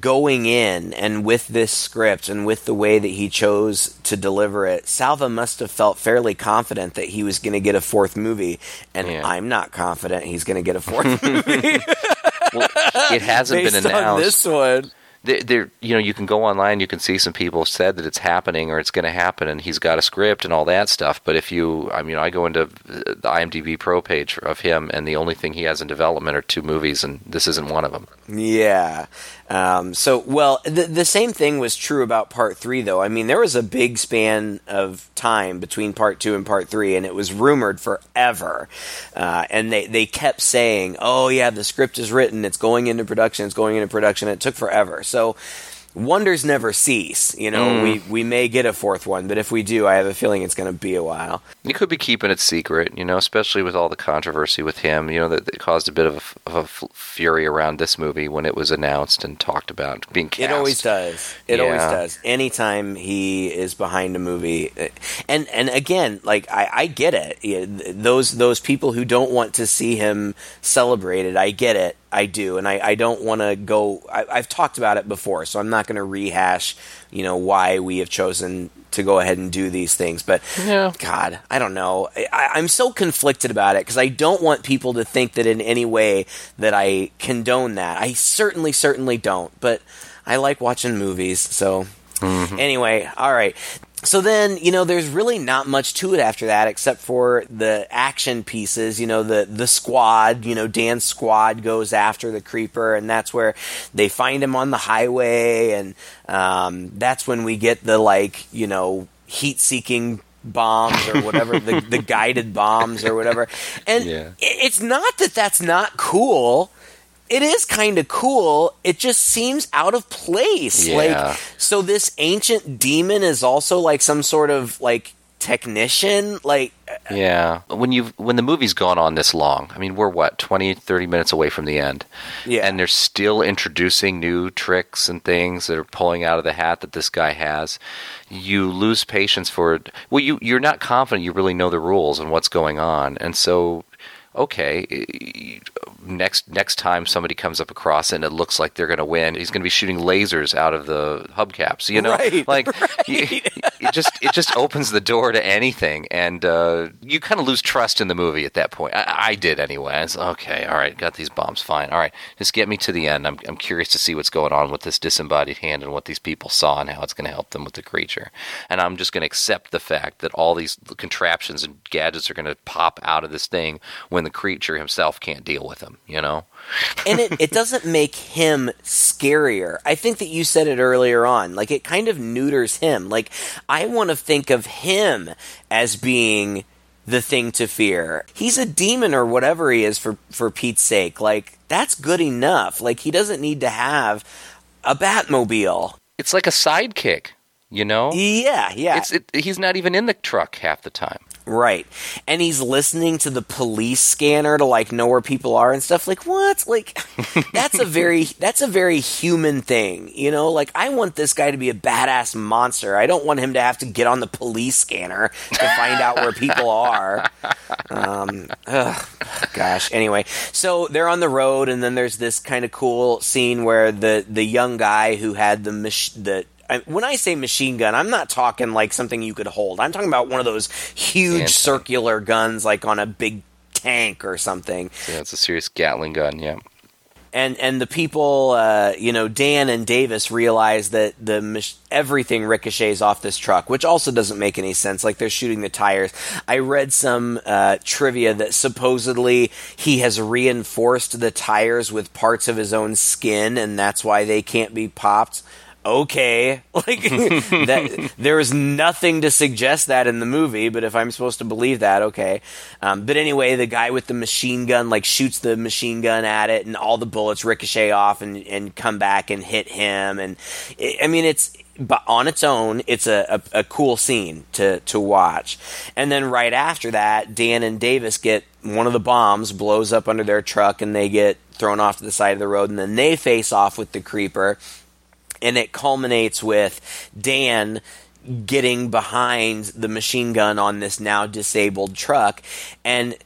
going in and with this script and with the way that he chose to deliver it, Salva must have felt fairly confident that he was going to get a fourth movie. And Yeah. I'm not confident he's going to get a fourth movie Well, it hasn't based been announced. this one. There, you know, you can go online, you can see some people said that it's happening or it's going to happen, and he's got a script and all that stuff. But if you, I mean, I go into uh, the IMDb Pro page of him, and the only thing he has in development are two movies, and this isn't one of them. Yeah. Um, so, well, the, the same thing was true about part three, though. I mean, there was a big span of time between part two and part three, and it was rumored forever. Uh, and they, they kept saying, oh, yeah, the script is written, it's going into production, it's going into production. It took forever. So, wonders never cease. You know, mm. we, we may get a fourth one, but if we do, I have a feeling it's going to be a while. He could be keeping it secret, you know, especially with all the controversy with him. You know, that, that caused a bit of a, of a f- fury around this movie when it was announced and talked about being cast. It always does. It always does. Anytime he is behind a movie, uh, and and again, like I, I get it. Those those people who don't want to see him celebrated, I get it. I do, and I, I don't want to go. I, I've talked about it before, so I'm not going to rehash. You know why we have chosen to go ahead and do these things, but Yeah. God, I don't know. I, I'm so conflicted about it because I don't want people to think that in any way that I condone that. I certainly, certainly don't. But I like watching movies, so mm-hmm. anyway, all right. So then, you know, there's really not much to it after that except for the action pieces. You know, the the squad. You know, Dan's squad goes after the creeper, and that's where they find him on the highway, and um, that's when we get the like, you know, heat-seeking bombs or whatever the, the guided bombs or whatever and Yeah. it's not that that's not cool it is kind of cool it just seems out of place Yeah. like so this ancient demon is also like some sort of like technician like uh, Yeah. When you when the movie's gone on this long, I mean, we're what 20 30 minutes away from the end. Yeah. And they're still introducing new tricks and things that are pulling out of the hat that this guy has. You lose patience for it. Well, you you're not confident you really know the rules and what's going on. And so okay, next next time somebody comes up across it and it looks like they're going to win, he's going to be shooting lasers out of the hubcaps. You know, Right, like you- it just it just opens the door to anything, and uh, you kind of lose trust in the movie at that point. I, I did anyway. It's okay, all right, got these bombs, fine. All right, just get me to the end. I'm I'm curious to see what's going on with this disembodied hand and what these people saw and how it's going to help them with the creature. And I'm just going to accept the fact that all these contraptions and gadgets are going to pop out of this thing when the creature himself can't deal with them. You know. and it, it doesn't make him scarier. I think that you said it earlier on. Like, it kind of neuters him. Like, I want to think of him as being the thing to fear. He's a demon or whatever he is for for Pete's sake. Like that's good enough. Like he doesn't need to have a Batmobile. It's like a sidekick, you know? Yeah, yeah. It's it, he's not even in the truck half the time. Right. And he's listening to the police scanner to like know where people are and stuff like what? Like that's a very that's a very human thing, you know? Like I want this guy to be a badass monster. I don't want him to have to get on the police scanner to find out where people are. Um ugh, gosh. Anyway, so they're on the road and then there's this kind of cool scene where the the young guy who had the mach- the I, when I say machine gun, I'm not talking like something you could hold. I'm talking about one of those huge Anti- circular guns, like on a big tank or something. Yeah, it's a serious Gatling gun. Yeah. And and the people, uh, you know, Dan and Davis realize that the mach- everything ricochets off this truck, which also doesn't make any sense. Like they're shooting the tires. I read some uh, trivia that supposedly he has reinforced the tires with parts of his own skin, and that's why they can't be popped okay. Like that there is nothing to suggest that in the movie but if i'm supposed to believe that okay. Um, but anyway the guy with the machine gun like shoots the machine gun at it and all the bullets ricochet off and, and come back and hit him. And it, i mean it's but on its own, it's a, a, a cool scene to, to watch. And then right after that, Dan and Davis get one of the bombs blows up under their truck and they get thrown off to the side of the road and then they face off with the creeper and it culminates with Dan getting behind the machine gun on this now disabled truck. And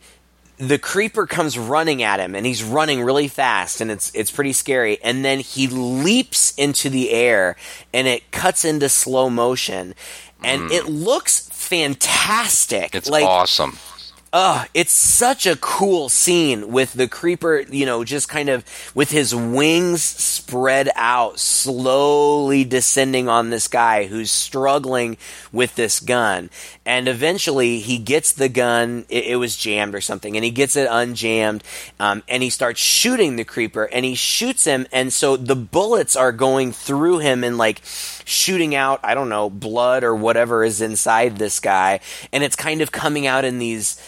the creeper comes running at him and he's running really fast and it's it's pretty scary. And then he leaps into the air and it cuts into slow motion. And mm-hmm. it looks fantastic. It's like awesome. Uh, it's such a cool scene with the creeper, you know, just kind of with his wings spread out, slowly descending on this guy who's struggling with this gun. And eventually he gets the gun, it, it was jammed or something, and he gets it unjammed, um, and he starts shooting the creeper, and he shoots him, and so the bullets are going through him and like shooting out, I don't know, blood or whatever is inside this guy, and it's kind of coming out in these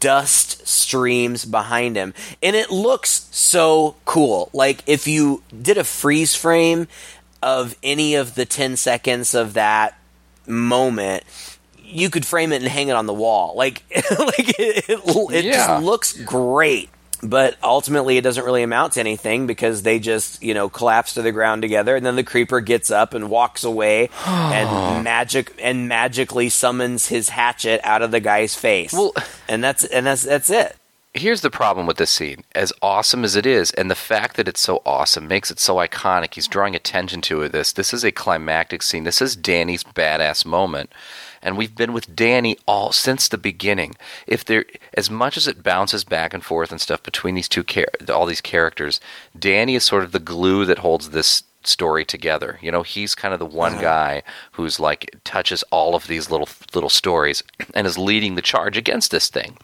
dust streams behind him. And it looks so cool. Like if you did a freeze frame of any of the 10 seconds of that moment, you could frame it and hang it on the wall. Like, like it, it, it Yeah. just looks great. But ultimately, it doesn't really amount to anything because they just, you know, collapse to the ground together, and then the creeper gets up and walks away, and magic and magically summons his hatchet out of the guy's face. Well- and that's and that's that's it. Here's the problem with this scene. As awesome as it is, and the fact that it's so awesome makes it so iconic. He's drawing attention to. This. This is a climactic scene. This is Danny's badass moment. And we've been with Danny all since the beginning. If there, as much as it bounces back and forth and stuff between these two, char- all these characters, Danny is sort of the glue that holds this story together. You know, he's kind of the one uh-huh. guy who's like touches all of these little little stories and is leading the charge against this thing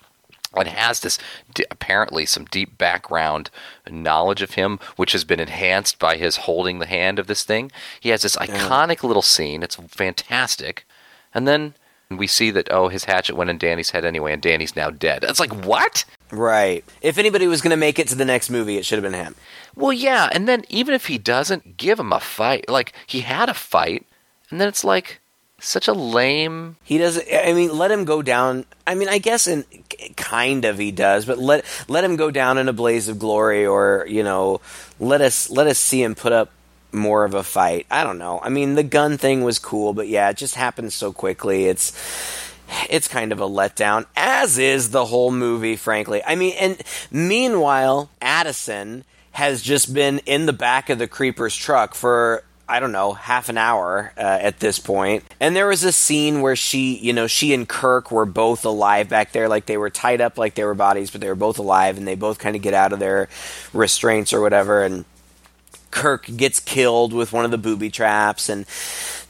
and has this d- apparently some deep background knowledge of him, which has been enhanced by his holding the hand of this thing. He has this iconic little scene. It's fantastic, and then we see that oh, his hatchet went in Danny's head anyway, and Danny's now dead. It's like what? Right. If anybody was going to make it to the next movie, it should have been him. Well, yeah, and then even if he doesn't give him a fight, like he had a fight, and then it's like such a lame. He doesn't. I mean, let him go down. I mean, I guess in kind of he does, but let let him go down in a blaze of glory, or you know, let us let us see him put up more of a fight. I don't know. I mean, the gun thing was cool, but yeah, it just happened so quickly. It's it's kind of a letdown, as is the whole movie, frankly. I mean, and meanwhile, Addison has just been in the back of the creeper's truck for I don't know, half an hour uh, at this point. And there was a scene where she, you know, she and Kirk were both alive back there, like they were tied up like they were bodies, but they were both alive, and they both kind of get out of their restraints or whatever. And Kirk gets killed with one of the booby traps, and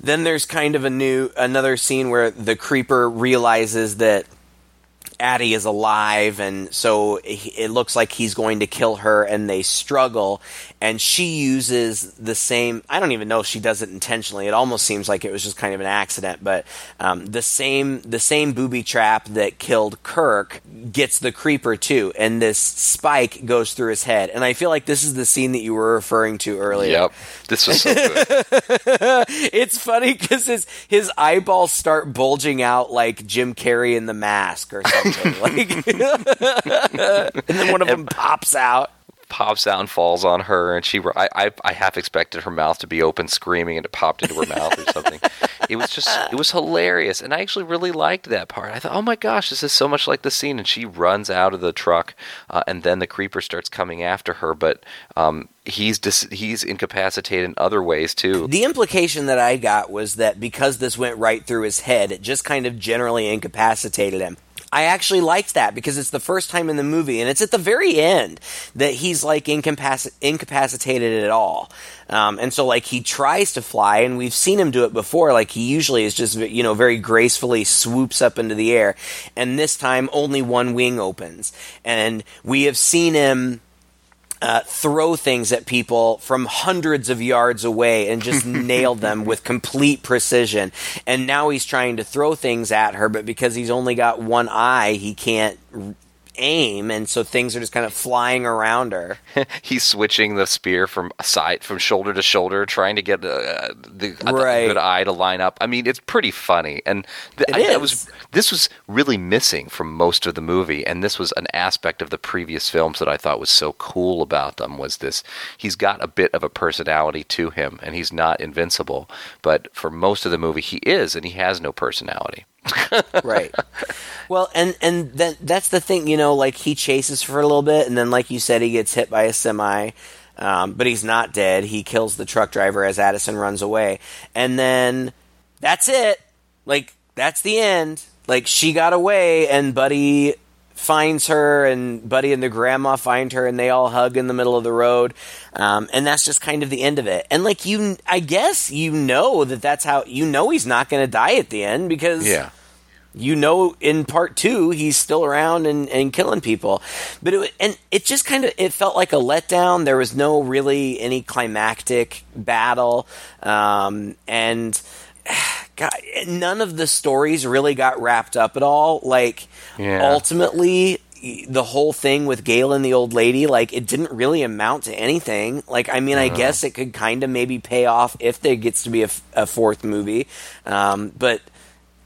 then there's kind of a new another scene where the creeper realizes that Addie is alive, and so it looks like he's going to kill her, and they struggle. And she uses the same. I don't even know if she does it intentionally. It almost seems like it was just kind of an accident, but um, the same the same booby trap that killed Kirk gets the creeper too, and this spike goes through his head. And I feel like this is the scene that you were referring to earlier. Yep. This was so good. it's funny because his his eyeballs start bulging out like Jim Carrey in The Mask or something. like, and then one of them pops out. Pops out and falls on her, and she. I, I, I half expected her mouth to be open, screaming, and it popped into her mouth or something. It was just, it was hilarious, and I actually really liked that part. I thought, oh my gosh, this is so much like the scene, and she runs out of the truck, uh, and then the creeper starts coming after her, but um, he's dis- he's incapacitated in other ways too. The implication that I got was that because this went right through his head, it just kind of generally incapacitated him. I actually liked that because it's the first time in the movie, and it's at the very end that he's like incapac- incapacitated at all. Um, and so, like, he tries to fly, and we've seen him do it before. Like, he usually is just, you know, very gracefully swoops up into the air. And this time, only one wing opens. And we have seen him uh, throw things at people from hundreds of yards away and just nail them with complete precision. And now he's trying to throw things at her, but because he's only got one eye, he can't aim, and so things are just kind of flying around her. he's switching the spear from side from shoulder to shoulder, trying to get uh, the, right. good eye to line up. I mean, it's pretty funny, and the, it I, was this was really missing from most of the movie, and this was an aspect of the previous films that I thought was so cool about them. Was this he's got a bit of a personality to him, and he's not invincible, but for most of the movie he is, and he has no personality. Right. Well, and and then that's the thing, you know, like he chases for a little bit, and then, like you said, he gets hit by a semi, um, but he's not dead. He kills the truck driver as Addison runs away, and then that's it. Like that's the end. Like she got away, and Buddy finds her, and Buddy and the grandma find her, and they all hug in the middle of the road, um, and that's just kind of the end of it. And like you, I guess you know that that's how you know he's not going to die at the end because yeah. you know in part two he's still around and, and killing people. But it and it just kind of it felt like a letdown. There was no really any climactic battle. Um, and God, none of the stories really got wrapped up at all like yeah. ultimately the whole thing with Gaylen the old lady, like it didn't really amount to anything. Like, I mean, I guess it could kind of maybe pay off if there gets to be a, a fourth movie, um, but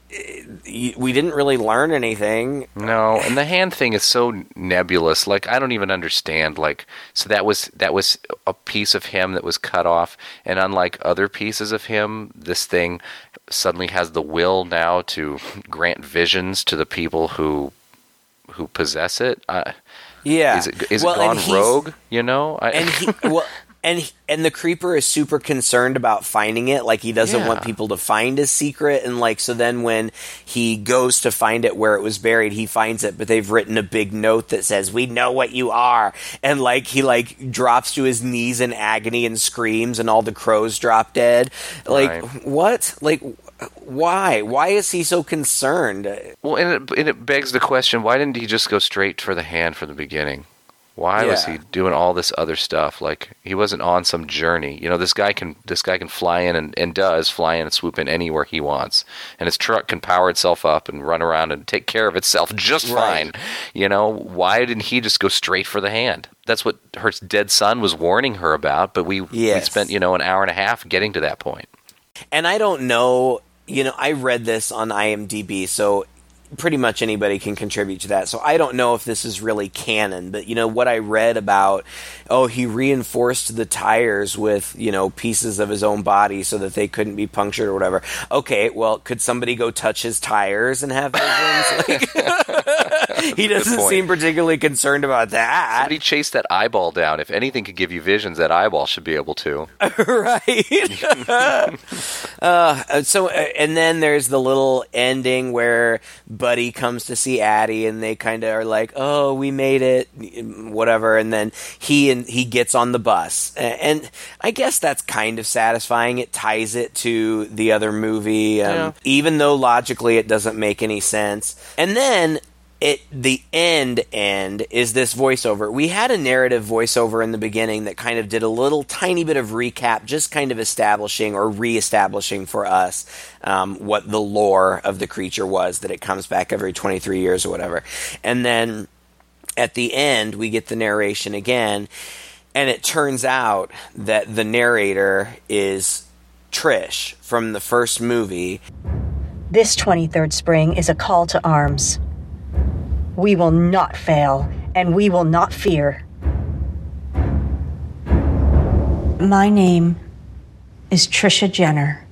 we didn't really learn anything. No, and the hand thing is so nebulous. Like I don't even understand. Like so that was that was a piece of him that was cut off, and unlike other pieces of him, this thing suddenly has the will now to grant visions to the people who who possess it. Uh, yeah, is it is well, it gone rogue? You know, I, and he well and and the creeper is super concerned about finding it. Like he doesn't Yeah. want people to find his secret. And like so then when he goes to find it where it was buried he finds it. But they've written a big note that says we know what you are. And like he like drops to his knees in agony and screams and all the crows drop dead. Like Right. what? Like why? Why is he so concerned? Well, and it, and it begs the question: Why didn't he just go straight for the hand from the beginning? Why was he doing all this other stuff? Like he wasn't on some journey. You know, this guy can this guy can fly in and, and does fly in and swoop in anywhere he wants, and his truck can power itself up and run around and take care of itself just Right. fine. You know, why didn't he just go straight for the hand? That's what her dead son was warning her about. But we we spent you know an hour and a half getting to that point. And I don't know, you know, I read this on IMDb, so pretty much anybody can contribute to that. So I don't know if this is really canon, but you know what I read about oh, he reinforced the tires with, you know, pieces of his own body so that they couldn't be punctured or whatever. Okay, well, could somebody go touch his tires and have visions? Like, he doesn't seem particularly concerned about that. Somebody chased that eyeball down. If anything could give you visions, that eyeball should be able to. right. uh, so, uh, and then there's the little ending where Buddy comes to see Addie, and they kind of are like, "Oh, we made it," whatever. And then he and he gets on the bus, and I guess that's kind of satisfying. It ties it to the other movie, um, Yeah. even though logically it doesn't make any sense. And then it the end end is this voiceover. We had a narrative voiceover in the beginning that kind of did a little tiny bit of recap, just kind of establishing or re-establishing for us um, what the lore of the creature was. That it comes back every twenty three years or whatever, and then at the end we get the narration again, and it turns out that the narrator is Trish from the first movie. This 23rd spring is a call to arms. We will not fail, and we will not fear. My name is Trisha Jenner.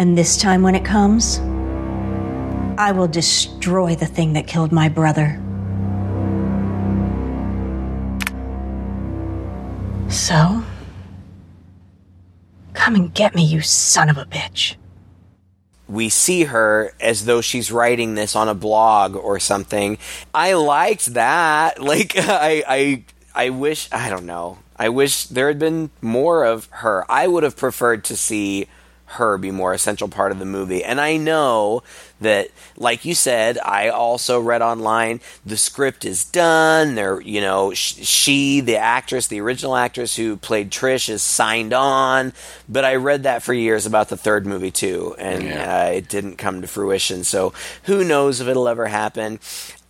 And this time when it comes, I will destroy the thing that killed my brother. So, come and get me, you son of a bitch. We see her as though she's writing this on a blog or something. I liked that. Like I I I wish I don't know. I wish there had been more of her. I would have preferred to see her be more essential part of the movie. And I know that like you said, I also read online the script is done. There, you know, sh- she, the actress, the original actress who played Trish is signed on, but I read that for years about the third movie too and Yeah. uh, it didn't come to fruition. So who knows if it'll ever happen.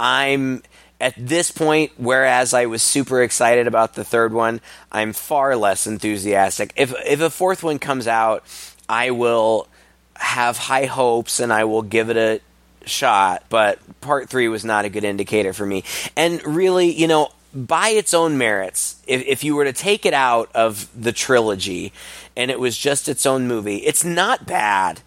I'm at this point, whereas I was super excited about the third one, I'm far less enthusiastic. If if a fourth one comes out, I will have high hopes and I will give it a shot. But part three was not a good indicator for me. And really, you know, by its own merits, if, if you were to take it out of the trilogy and it was just its own movie, it's not bad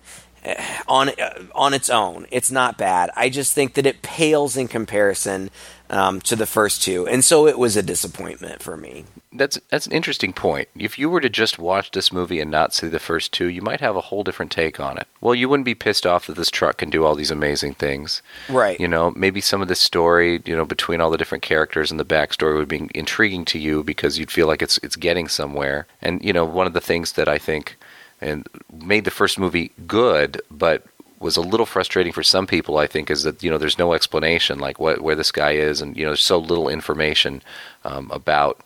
eh, on uh, on its own. It's not bad. I just think that it pales in comparison um, to the first two, and so it was a disappointment for me. That's that's an interesting point. If you were to just watch this movie and not see the first two, you might have a whole different take on it. Well, you wouldn't be pissed off that this truck can do all these amazing things. Right. You know, maybe some of the story, you know, between all the different characters and the backstory would be intriguing to you because you'd feel like it's it's getting somewhere. And you know, one of the things that I think and made the first movie good, but was a little frustrating for some people, I think, is that you know there's no explanation like what where this guy is, and you know there's so little information um, about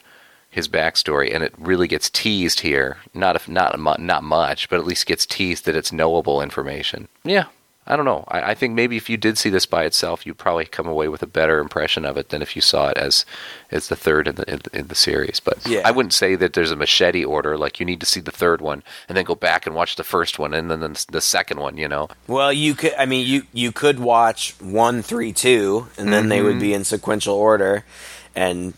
his backstory, and it really gets teased here. Not if not not much, but at least gets teased that it's knowable information. Yeah, I don't know. I, I think maybe if you did see this by itself, you'd probably come away with a better impression of it than if you saw it as as the third in the in, in the series. But Yeah. I wouldn't say that there's a machete order. Like you need to see the third one and then go back and watch the first one and then the, the second one. You know. Well, you could. I mean, you you could watch one, three, two, and then mm-hmm. they would be in sequential order, and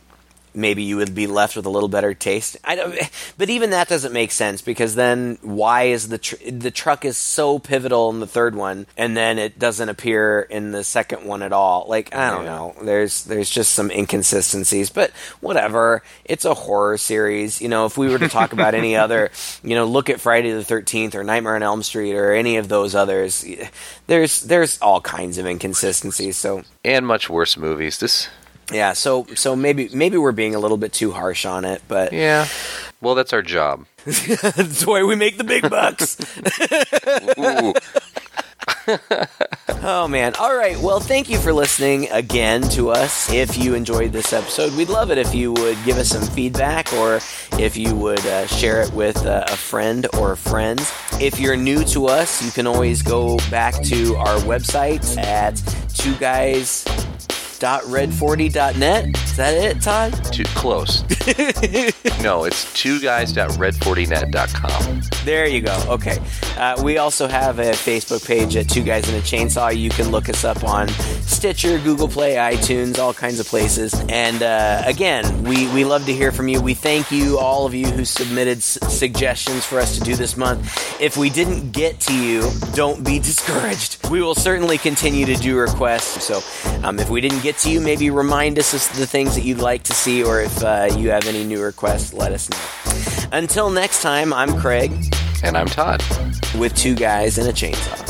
maybe you would be left with a little better taste. I don't. But even that doesn't make sense because then why is the tr- the truck is so pivotal in the third one, and then it doesn't appear in the second one at all? Like I don't Yeah. know. There's there's just some inconsistencies, but whatever. It's a horror series. You know, if we were to talk about any other, you know, look at Friday the Thirteenth or Nightmare on Elm Street or any of those others. There's there's all kinds of inconsistencies. So And much worse movies. This. Yeah, so so maybe maybe we're being a little bit too harsh on it, but Yeah. Well, that's our job. that's why we make the big bucks. Oh man. All right. Well, thank you for listening again to us. If you enjoyed this episode, we'd love it if you would give us some feedback or if you would uh, share it with uh, a friend or friends. If you're new to us, you can always go back to our website at two guys red40.net. Is that it, Todd? Too close. no, it's two guys.red40net.com. There you go. Okay. Uh, we also have a Facebook page at Two Guys in a Chainsaw. You can look us up on Stitcher, Google Play, iTunes, all kinds of places. And uh, again, we, we love to hear from you. We thank you, all of you who submitted s- suggestions for us to do this month. If we didn't get to you, don't be discouraged. We will certainly continue to do requests. So um, if we didn't get to you, maybe remind us of the things that you'd like to see, or if uh, you have any new requests, let us know. Until next time, I'm Craig And I'm Todd. with two guys and a chainsaw.